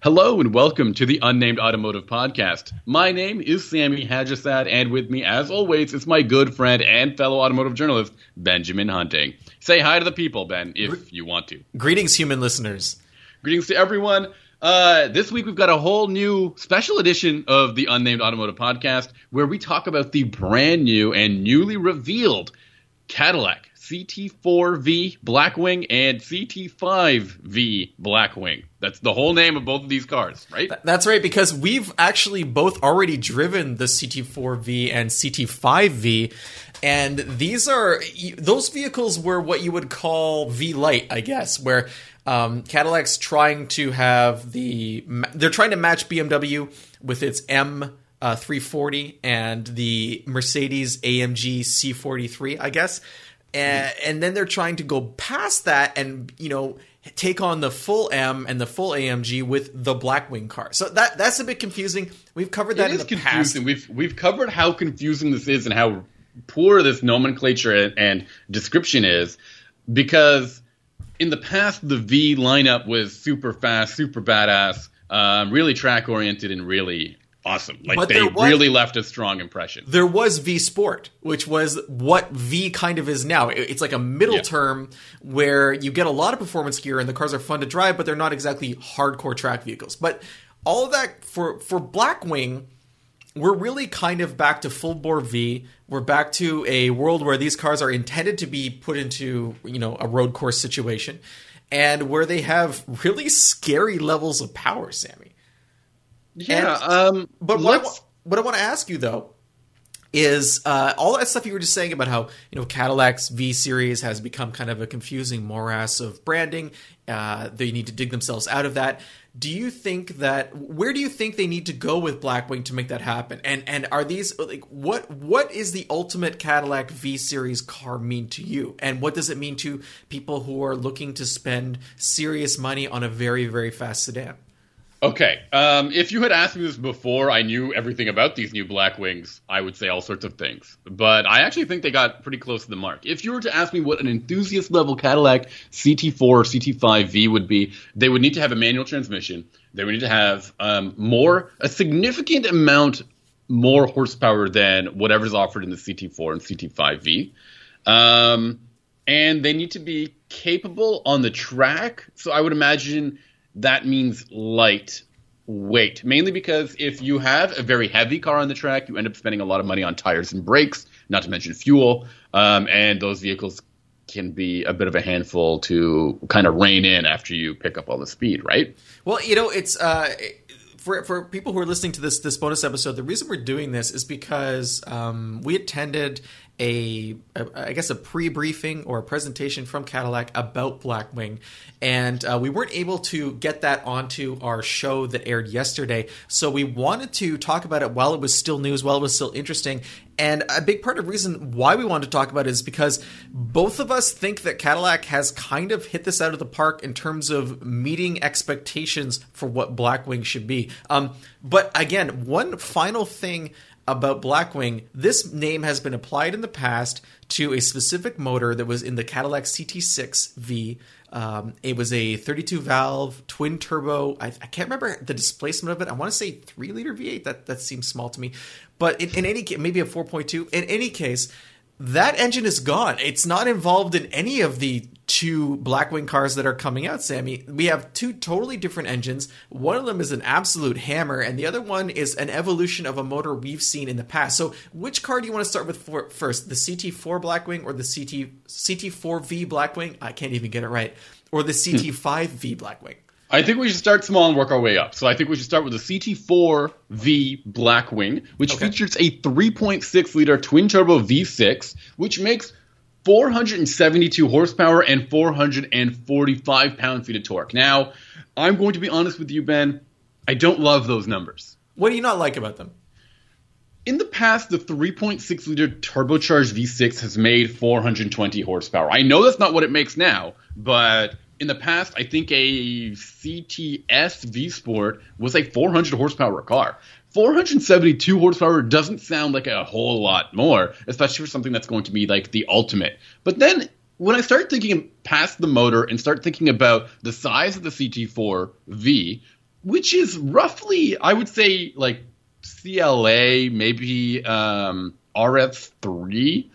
Hello and welcome to the Unnamed Automotive Podcast. My name is Sammy Haj-Assaad, and with me, as always, is my good friend and fellow automotive journalist, Benjamin Hunting. Say hi to the people, Ben, if you want to. Greetings, human listeners. Greetings to everyone. Uh, this week we've got a whole new special edition of the Unnamed Automotive Podcast where we talk about the brand new and newly revealed Cadillac CT4V Blackwing and CT5V Blackwing. That's the whole name of both of these cars, right? That's right, because we've actually both already driven the CT4V and CT5V, and these are those vehicles were what you would call V Light, I guess, where um, Cadillac's trying to have the they're trying to match BMW with its M. Uh, 340 and the Mercedes AMG C43, I guess and, and then they're trying to go past that and you know take on the full M and the full AMG with the Blackwing car. So that that's a bit confusing. We've covered that it in is the confusing. past. We've we've covered how confusing this is and how poor this nomenclature and, and description is because in the past the V lineup was super fast, super badass, um, really track oriented, and really awesome. Like But they was- really left a strong impression. There was V Sport, which was what V kind of is now. It's like a middle Yeah. term where you get a lot of performance gear and the cars are fun to drive, but they're not exactly hardcore track vehicles. But all of that for for Blackwing, we're really kind of back to full bore V. We're back to a world where these cars are intended to be put into you know a road course situation, and where they have really scary levels of power, Sammy. Yeah, And- um, But what I, wa- what I want to ask you though is uh, all that stuff you were just saying about how you know Cadillac's V series has become kind of a confusing morass of branding. Uh, they need to dig themselves out of that. Do you think that where do you think they need to go with Blackwing to make that happen? And and are these like what what is the ultimate Cadillac V series car mean to you? And what does it mean to people who are looking to spend serious money on a very very fast sedan? Okay. Um, if you had asked me this before I knew everything about these new Blackwings, I would say all sorts of things. But I actually think they got pretty close to the mark. If you were to ask me what an enthusiast level Cadillac CT4 or CT5V would be, they would need to have a manual transmission. They would need to have um, more, a significant amount more horsepower than whatever's offered in the CT4 and CT5V. Um, and they need to be capable on the track. So I would imagine that means light weight, mainly because if you have a very heavy car on the track, you end up spending a lot of money on tires and brakes, not to mention fuel. Um, and those vehicles can be a bit of a handful to kind of rein in after you pick up all the speed, right? Well, you know, it's uh, for for people who are listening to this this bonus episode. The reason we're doing this is because um, we attended a, a I guess a pre briefing or a presentation from Cadillac about Blackwing, and uh, we weren't able to get that onto our show that aired yesterday. So we wanted to talk about it while it was still news, while it was still interesting. And a big part of the reason why we wanted to talk about it is because both of us think that Cadillac has kind of hit this out of the park in terms of meeting expectations for what Blackwing should be. Um, but again, one final thing about Blackwing, this name has been applied in the past to a specific motor that was in the Cadillac CT6V. Um, it was a 32 valve twin turbo. I, I can't remember the displacement of it. I want to say three liter V8. That that seems small to me, but in, in any case, maybe a 4.2. In any case, that engine is gone. It's not involved in any of the two Blackwing cars that are coming out, Sammy. We have two totally different engines. One of them is an absolute hammer, and the other one is an evolution of a motor we've seen in the past. So, which car do you want to start with for, first? The CT4 Blackwing or the CT CT4V Blackwing? I can't even get it right. Or the CT5V hmm. Blackwing? I think we should start small and work our way up. So I think we should start with the CT4V Blackwing, which Okay. features a 3.6 liter twin turbo V6, which makes 472 horsepower and 445 pound feet of torque. Now, I'm going to be honest with you, Ben. I don't love those numbers. What do you not like about them? In the past, the 3.6 liter turbocharged V6 has made 420 horsepower. I know that's not what it makes now, but in the past, I think a CTS V Sport was a 400 horsepower car. 472 horsepower doesn't sound like a whole lot more, especially for something that's going to be like the ultimate. But then when I start thinking past the motor and start thinking about the size of the CT4 V, which is roughly, I would say, like CLA, maybe um, RS3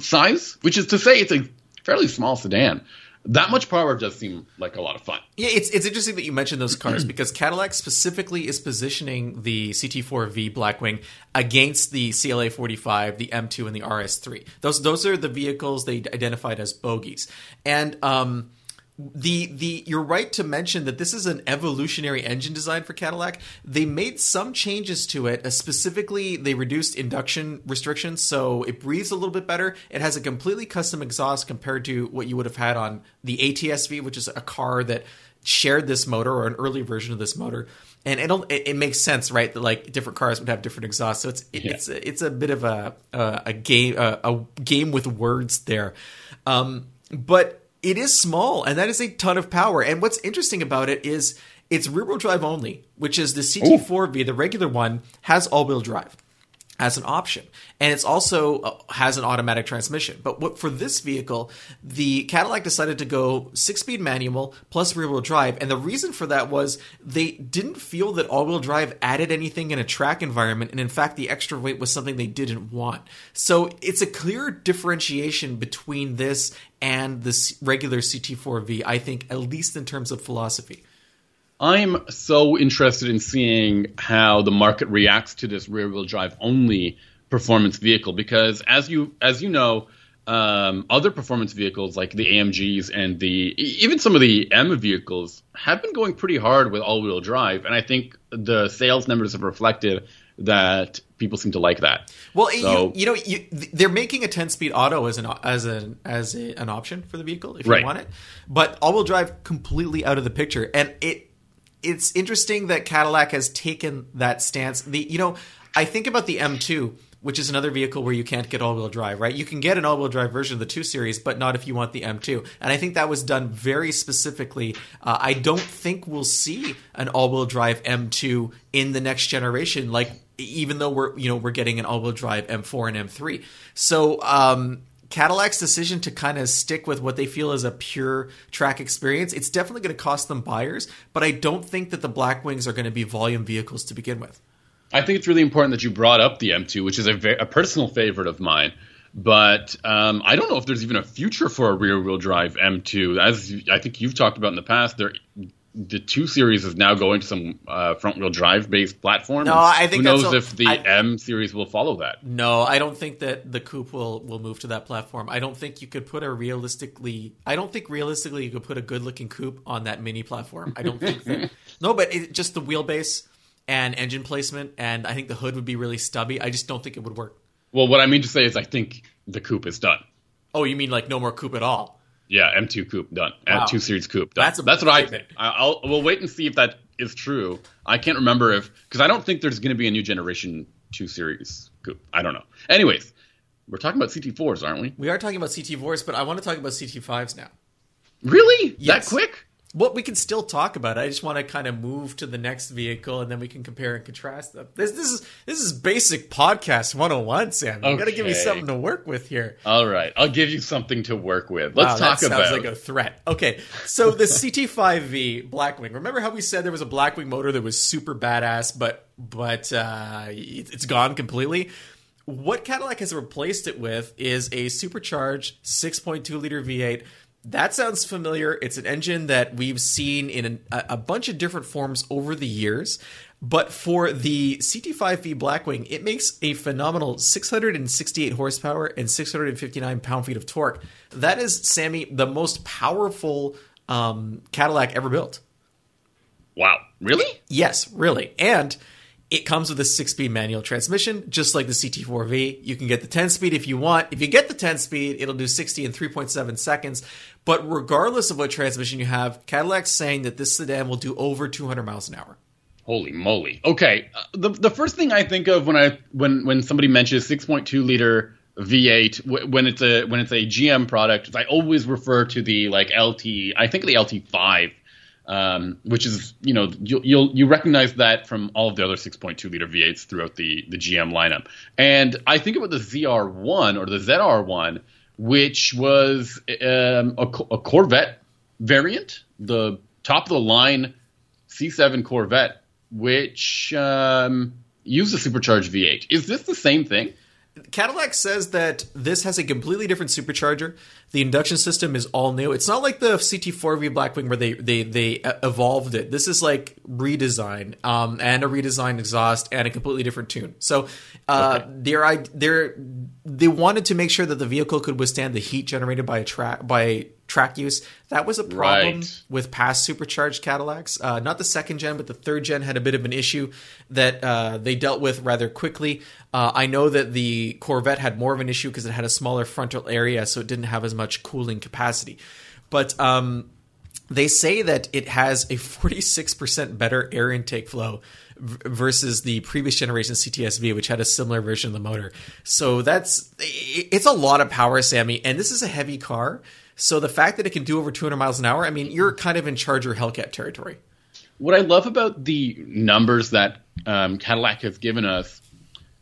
size, which is to say it's a fairly small sedan. That much power does seem like a lot of fun. Yeah, it's it's interesting that you mentioned those cars because Cadillac specifically is positioning the CT4V Blackwing against the CLA 45, the M2, and the RS3. Those those are the vehicles they identified as bogies, and um, the the you're right to mention that this is an evolutionary engine design for Cadillac. They made some changes to it. Uh, specifically, they reduced induction restrictions, so it breathes a little bit better. It has a completely custom exhaust compared to what you would have had on the ATS-V, which is a car that shared this motor or an early version of this motor. And it, it, it makes sense, right? That like different cars would have different exhausts, so it's it, Yeah. it's a, it's a bit of a a, a game a, a game with words there. Um, but it is small, and that is a ton of power. And what's interesting about it is it's rear wheel drive only, which is the CT4V, the regular one, has all wheel drive as an option, and it's also uh, has an automatic transmission. But what for this vehicle, the Cadillac decided to go six speed manual plus rear wheel drive, and the reason for that was they didn't feel that all wheel drive added anything in a track environment, and in fact, the extra weight was something they didn't want. So it's a clear differentiation between this and the regular CT4V. I think, at least in terms of philosophy. I'm so interested in seeing how the market reacts to this rear-wheel drive only performance vehicle because, as you as you know, um, other performance vehicles like the AMGs and the even some of the M vehicles have been going pretty hard with all-wheel drive, and I think the sales numbers have reflected that people seem to like that. Well, So- you, you know, you, they're making a 10-speed auto as an as an as a, an option for the vehicle if you Right. want it, but all-wheel drive completely out of the picture. And it it's interesting that Cadillac has taken that stance. The you know, I think about the M2, which is another vehicle where you can't get all-wheel drive, right? You can get an all-wheel drive version of the 2 Series, but not if you want the M2. And I think that was done very specifically. Uh, I don't think we'll see an all-wheel drive M2 in the next generation, like even though we're you know we're getting an all-wheel drive M4 and M3. So um, Cadillac's decision to kind of stick with what they feel is a pure track experience, it's definitely going to cost them buyers, but I don't think that the Blackwings are going to be volume vehicles to begin with. I think it's really important that you brought up the M2, which is a, ve- a personal favorite of mine. But um, I don't know if there's even a future for a rear-wheel drive M2. As I think you've talked about in the past, there, the two series is now going to some uh, front-wheel drive-based platform. No, I think who knows a- if the I- M series will follow that. No, I don't think that the coupe will will move to that platform. I don't think you could put a realistically. I don't think realistically you could put a good looking coupe on that mini platform. I don't think that. No, but it, just the wheelbase and engine placement, and I think the hood would be really stubby. I just don't think it would work. Well, what I mean to say is, I think the coupe is done. Oh, you mean like no more coupe at all? Yeah, M2 coupe done. Wow. M2 series coupe done. That's a That's what I think. I'll we'll wait and see if that is true. I can't remember if because I don't think there's going to be a new generation two series coupe. I don't know. Anyways, we're talking about CT4s, aren't we? We are talking about CT4s, but I want to talk about CT5s now. Really? Yes. That quick? Well, we can still talk about. I just want to kind of move to the next vehicle, and then we can compare and contrast them. This, this is this is basic podcast 101, Sam. You got to give me something to work with here. All right, I'll give you something to work with. Let's talk that sounds about. like a threat. Okay, so the CT5V Blackwing. Remember how we said there was a Blackwing motor that was super badass, but but uh, it's gone completely. What Cadillac has replaced it with is a supercharged 6.2 liter V8. That sounds familiar. It's an engine that we've seen in a, a bunch of different forms over the years. But for the CT5V Blackwing, it makes a phenomenal 668 horsepower and 659 pound feet of torque. That is, Sammy, the most powerful um, Cadillac ever built. wow, really? Yes, really. And it comes with a six speed manual transmission, just like the CT4V. You can get the 10 speed if you want. If you get the 10 speed, it'll do 60 in 3.7 seconds. But regardless of what transmission you have, Cadillac's saying that this sedan will do over 200 miles an hour. Holy moly! Okay, uh, the the first thing I think of when I when when somebody mentions 6.2 liter V8 w- when it's a when it's a GM product, I always refer to the like LT. I think the LT5, um, which is you know you'll, you'll you recognize that from all of the other 6.2 liter V8s throughout the the GM lineup. And I think about the ZR1 or the ZR1, which was um, a, a Corvette variant, the top of the line C7 Corvette, which um, used a supercharged V8. Is this the same thing? Cadillac says that this has a completely different supercharger. The induction system is all new. It's not like the CT4V Blackwing where they they they evolved it. This is like redesign um, and a redesigned exhaust and a completely different tune. So uh, okay. they're they're they wanted to make sure that the vehicle could withstand the heat generated by a track by track use. That was a problem right. with past supercharged Cadillacs. Uh, not the second gen, but the third gen had a bit of an issue that uh, they dealt with rather quickly. Uh, I know that the Corvette had more of an issue because it had a smaller frontal area, so it didn't have as much cooling capacity. But um, they say that it has a 46% better air intake flow versus the previous generation CTSV, which had a similar version of the motor. So that's it's a lot of power, Sammy, and this is a heavy car. So the fact that it can do over 200 miles an hour, I mean, you're kind of in Charger Hellcat territory. What I love about the numbers that um, Cadillac has given us,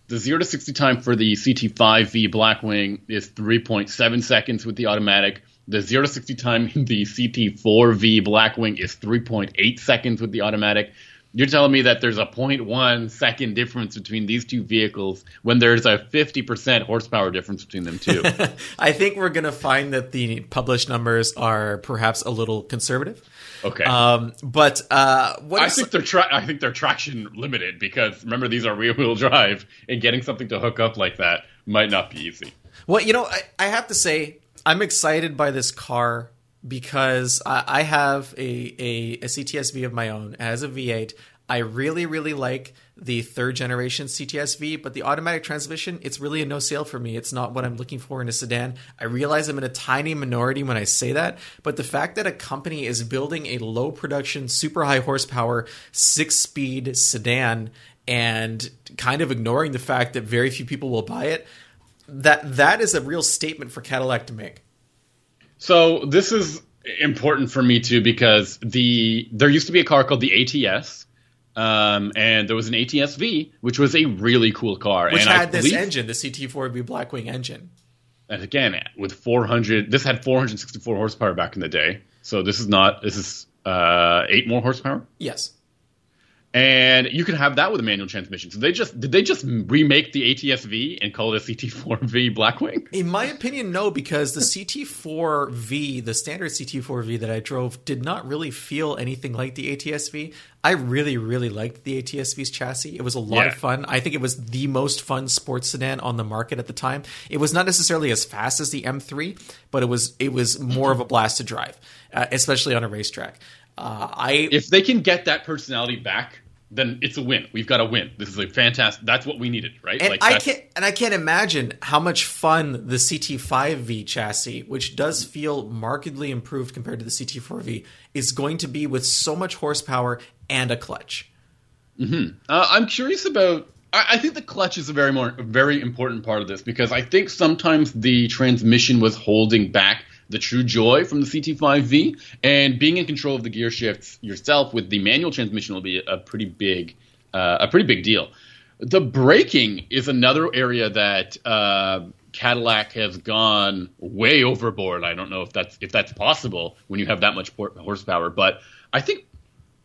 the 0 to 60 time for the CT5V Blackwing is 3.7 seconds with the automatic. The 0 to 60 time in the CT4V Blackwing is 3.8 seconds with the automatic. You're telling me that there's a 0.1 second difference between these two vehicles when there's a 50% horsepower difference between them too. I think we're going to find that the published numbers are perhaps a little conservative. Okay. Um, but uh, I think they're tra- I think they're traction limited because remember these are rear wheel drive and getting something to hook up like that might not be easy. Well, you know, I, I have to say I'm excited by this car because I, I have a, a, a CTSV of my own as a V8. I really, really like the third generation CTSV, but the automatic transmission, it's really a no sale for me. It's not what I'm looking for in a sedan. I realize I'm in a tiny minority when I say that, but the fact that a company is building a low production, super high horsepower, six speed sedan and kind of ignoring the fact that very few people will buy it, that that is a real statement for Cadillac to make. So this is important for me too because the there used to be a car called the ATS. Um, and there was an ATS-V, which was a really cool car, which and had I this believe, engine, the CT4V Blackwing engine. And again, with 400, this had 464 horsepower back in the day. So this is not this is uh, eight more horsepower. Yes and you can have that with a manual transmission. So they just did they just remake the ATS-V and call it a CT4V Blackwing? In my opinion, no, because the CT4V, the standard CT4V that I drove, did not really feel anything like the ATS-V. I really, really liked the ATS-V's chassis. It was a lot yeah. of fun. I think it was the most fun sports sedan on the market at the time. It was not necessarily as fast as the M3, but it was it was more of a blast to drive, uh, especially on a racetrack. Uh, I if they can get that personality back, then it's a win. We've got a win. This is a fantastic. That's what we needed, right? And like I can't and I can't imagine how much fun the CT5V chassis, which does feel markedly improved compared to the CT4V, is going to be with so much horsepower and a clutch. Mm-hmm. Uh, I'm curious about. I, I think the clutch is a very more very important part of this because I think sometimes the transmission was holding back the true joy from the CT5V, and being in control of the gear shifts yourself with the manual transmission will be a pretty big, uh, a pretty big deal. The braking is another area that uh, Cadillac has gone way overboard. I don't know if that's if that's possible when you have that much horsepower, but I think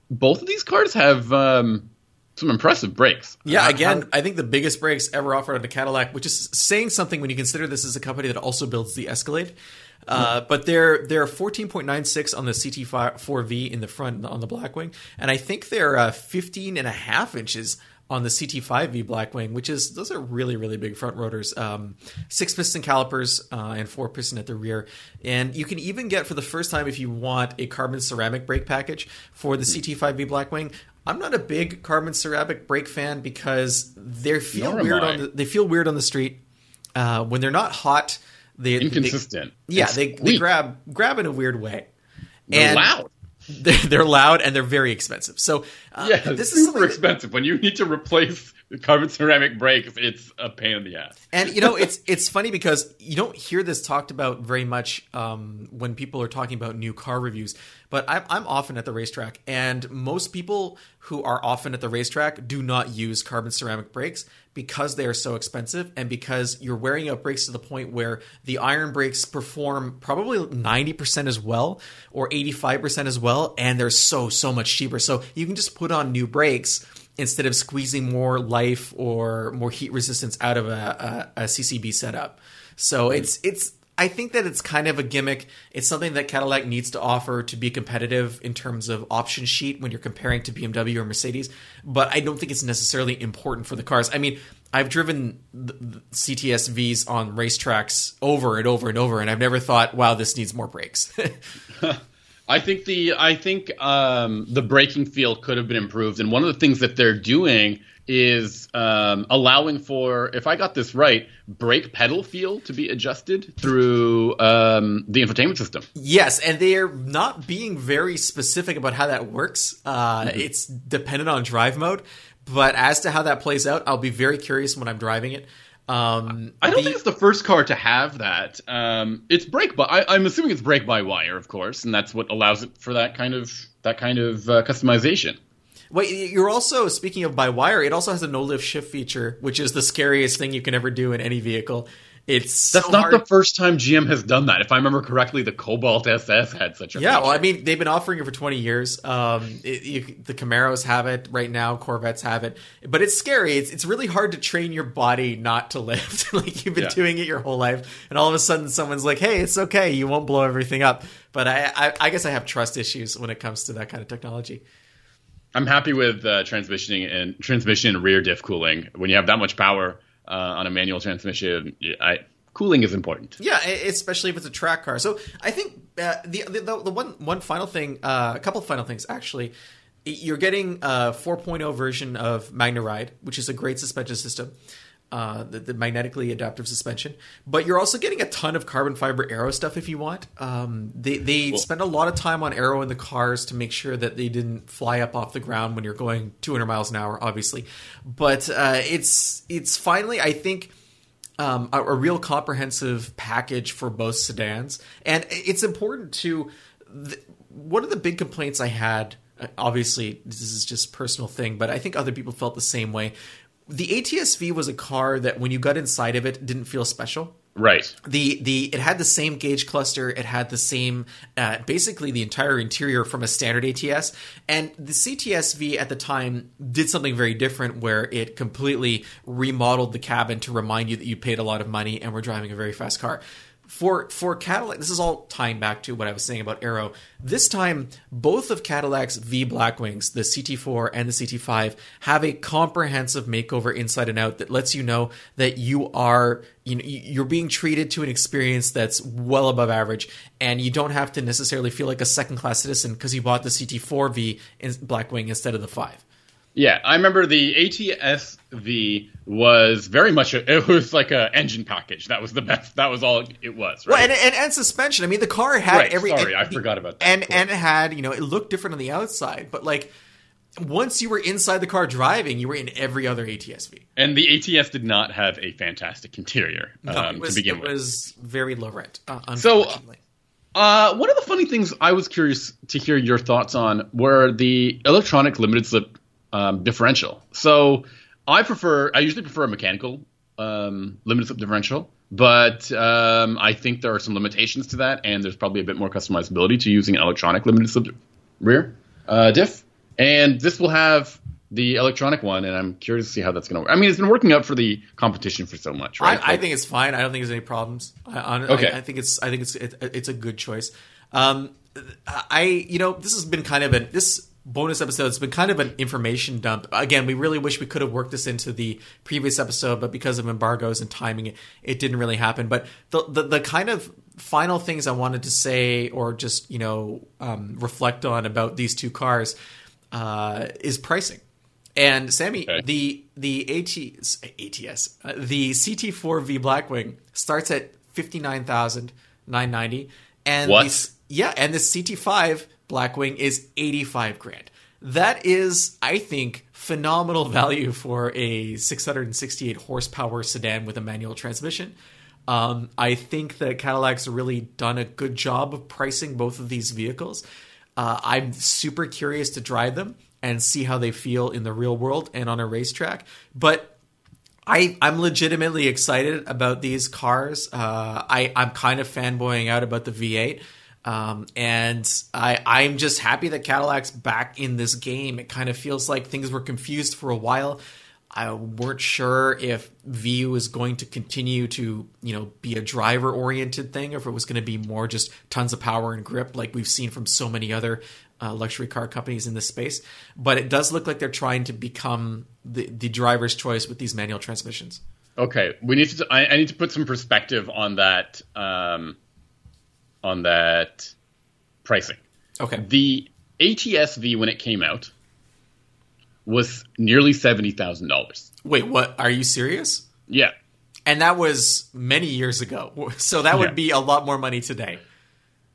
both of these cars have. Um, some impressive brakes. Yeah, again, I think the biggest brakes ever offered on a Cadillac, which is saying something when you consider this is a company that also builds the Escalade. Uh, but they're they're 14.96 on the CT4V in the front on the Blackwing, and I think they're uh, 15 and a half inches on the CT5V Blackwing, which is those are really really big front rotors, um, six piston calipers uh, and four piston at the rear, and you can even get for the first time if you want a carbon ceramic brake package for the CT5V Blackwing. I'm not a big carbon ceramic brake fan because they feel Nor weird on the, they feel weird on the street. Uh, when they're not hot they inconsistent. They, yeah, they, they grab grab in a weird way. They're and loud. They're, they're loud and they're very expensive. So uh, yeah, this is super expensive when you need to replace carbon ceramic brakes, it's a pain in the ass. And you know, it's it's funny because you don't hear this talked about very much um, when people are talking about new car reviews. But I'm, I'm often at the racetrack, and most people who are often at the racetrack do not use carbon ceramic brakes because they are so expensive, and because you're wearing out brakes to the point where the iron brakes perform probably 90% as well or 85% as well, and they're so so much cheaper. So you can just put on new brakes instead of squeezing more life or more heat resistance out of a, a, a CCB setup. So hmm. it's it's I think that it's kind of a gimmick. It's something that Cadillac needs to offer to be competitive in terms of option sheet when you're comparing to BMW or Mercedes. But I don't think it's necessarily important for the cars. I mean, I've driven CTSVs on racetracks over and over and over, and I've never thought, "Wow, this needs more brakes." I think the I think um, the braking field could have been improved, and one of the things that they're doing is um, allowing for, if I got this right, brake pedal feel to be adjusted through um, the infotainment system. Yes, and they are not being very specific about how that works. Uh, mm-hmm. It's dependent on drive mode, but as to how that plays out, I'll be very curious when I'm driving it. Um, I don't the, think it's the first car to have that. Um, it's brake by. I, am assuming it's brake by wire, of course, and that's what allows it for that kind of that kind of uh, customization. Wait, you're also speaking of by wire. It also has a no lift shift feature, which is the scariest thing you can ever do in any vehicle. It's that's so not hard. the first time GM has done that. If I remember correctly, the Cobalt SS had such a yeah. Feature. Well, I mean, they've been offering it for twenty years. Um, it, you, the Camaros have it right now. Corvettes have it, but it's scary. It's it's really hard to train your body not to lift. like you've been yeah. doing it your whole life, and all of a sudden someone's like, "Hey, it's okay. You won't blow everything up." But I, I, I guess I have trust issues when it comes to that kind of technology. I'm happy with uh, transmissioning and transmission and rear diff cooling. When you have that much power uh, on a manual transmission, I, cooling is important. Yeah, especially if it's a track car. So I think uh, the, the, the one one final thing, uh, a couple of final things actually. You're getting a 4.0 version of MagneRide, which is a great suspension system uh, the, the, magnetically adaptive suspension. But you're also getting a ton of carbon fiber aero stuff if you want. Um, they they cool. spend a lot of time on aero in the cars to make sure that they didn't fly up off the ground when you're going 200 miles an hour, obviously. But uh, it's it's finally, I think. Um, a, a, real comprehensive package for both sedans, and it's important to. Th- one of the big complaints I had uh, obviously this is just personal thing but i think other people felt the same way the ATSV was a car that when you got inside of it didn't feel special. Right. The the it had the same gauge cluster. It had the same uh, basically the entire interior from a standard ATS. And the CTSV at the time did something very different, where it completely remodeled the cabin to remind you that you paid a lot of money and were driving a very fast car for for Cadillac, this is all tying back to what I was saying about aero. This time, both of Cadillac's V Blackwings, the CT4 and the CT5, have a comprehensive makeover inside and out that lets you know that you are you know you're being treated to an experience that's well above average, and you don't have to necessarily feel like a second class citizen because you bought the CT4 V Blackwing instead of the five. Yeah, I remember the ATSV was very much a, it was like a engine package. That was the best. That was all it was. Right? Well, and, and, and suspension. I mean, the car had right, every. Sorry, and, I forgot about that. And cool. and it had you know it looked different on the outside, but like once you were inside the car driving, you were in every other ATSV. And the ATS did not have a fantastic interior no, um, was, to begin it with. It was very low rent. Uh, so. Uh, one of the funny things I was curious to hear your thoughts on were the electronic limited slip um, differential. So I prefer, I usually prefer a mechanical um, limited slip differential, but um, I think there are some limitations to that, and there's probably a bit more customizability to using an electronic limited slip rear uh, diff. And this will have the electronic one, and I'm curious to see how that's going to work. I mean, it's been working up for the competition for so much, right? I, I think it's fine. I don't think there's any problems. I, I, okay. I, I think it's I think it's it, it's a good choice. Um, I you know this has been kind of a this bonus episode. It's been kind of an information dump. Again, we really wish we could have worked this into the previous episode, but because of embargoes and timing, it, didn't really happen. But the, the, the kind of final things I wanted to say or just you know um, reflect on about these two cars uh, is pricing. And Sammy, okay. the the ATS, ATS uh, the CT4V Blackwing starts at fifty nine thousand nine ninety, and what? The, yeah, and the CT5 Blackwing is 85 grand. That is, I think, phenomenal value for a 668 horsepower sedan with a manual transmission. Um, I think that Cadillac's really done a good job of pricing both of these vehicles. Uh, I'm super curious to drive them and see how they feel in the real world and on a racetrack. But I, I'm legitimately excited about these cars. Uh, I, I'm kind of fanboying out about the V8. Um, and I, I'm just happy that Cadillac's back in this game. It kind of feels like things were confused for a while. I weren't sure if VU is going to continue to, you know, be a driver oriented thing, or if it was going to be more just tons of power and grip, like we've seen from so many other uh, luxury car companies in this space. But it does look like they're trying to become the, the driver's choice with these manual transmissions. Okay, we need to. I, I need to put some perspective on that. Um, on that pricing. Okay. The ATS-V when it came out was nearly seventy thousand dollars. Wait, what? Are you serious? Yeah. And that was many years ago. So that would Yeah. be a lot more money today.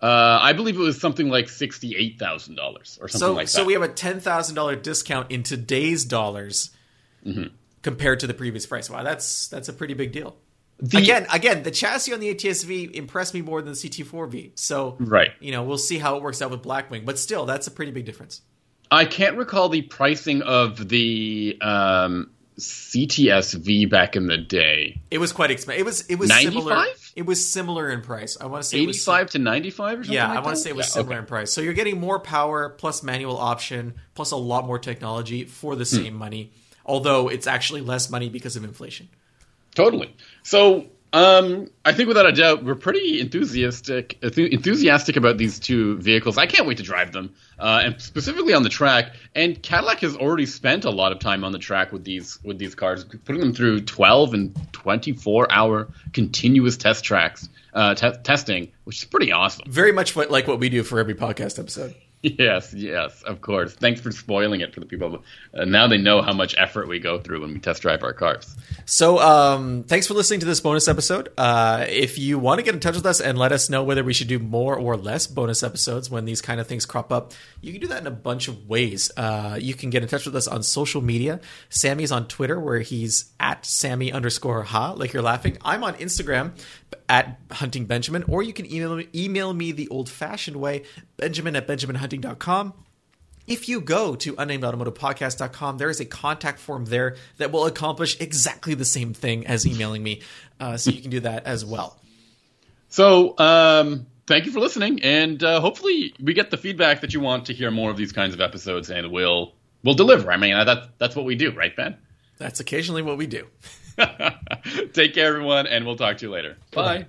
Uh, I believe it was something like sixty-eight thousand dollars or something So like that. so we have a ten thousand dollar discount in today's dollars Mm-hmm. compared to the previous price. Wow, that's that's a pretty big deal. The- again, again, the chassis on the ATS-V impressed me more than the CT4V. So Right. you know, we'll see how it works out with Blackwing, but still, that's a pretty big difference. I can't recall the pricing of the um, CTS-V back in the day. It was quite expensive. It was it was 95? similar. It was similar in price. I want to say Eighty-five to ninety-five or something. Yeah, like I want to say it was Yeah, similar okay. in price. So you're getting more power plus manual option plus a lot more technology for Hmm. the same money. Although it's actually less money because of inflation. Totally. So, um, I think without a doubt, we're pretty enthusiastic enthusiastic about these two vehicles. I can't wait to drive them, uh, and specifically on the track. And Cadillac has already spent a lot of time on the track with these with these cars, putting them through 12 and 24 hour continuous test tracks, uh, te- testing, which is pretty awesome. Very much like what we do for every podcast episode. Yes, yes, of course. Thanks for spoiling it for the people. Uh, now they know how much effort we go through when we test drive our cars. So, um, thanks for listening to this bonus episode. Uh, if you want to get in touch with us and let us know whether we should do more or less bonus episodes when these kind of things crop up, you can do that in a bunch of ways. Uh, you can get in touch with us on social media. Sammy's on Twitter where he's at Sammy underscore ha, like you're laughing. I'm on Instagram at Hunting Benjamin, or you can email me, email me the old fashioned way, Benjamin at If you go to unnamedautomotivepodcast.com, there is a contact form there that will accomplish exactly the same thing as emailing me. Uh, so you can do that as well. So, um, thank you for listening, and uh, hopefully we get the feedback that you want to hear more of these kinds of episodes, and we'll we'll deliver. I mean, that that's what we do, right, Ben? That's occasionally what we do. Take care, everyone, and we'll talk to you later. Bye. Bye.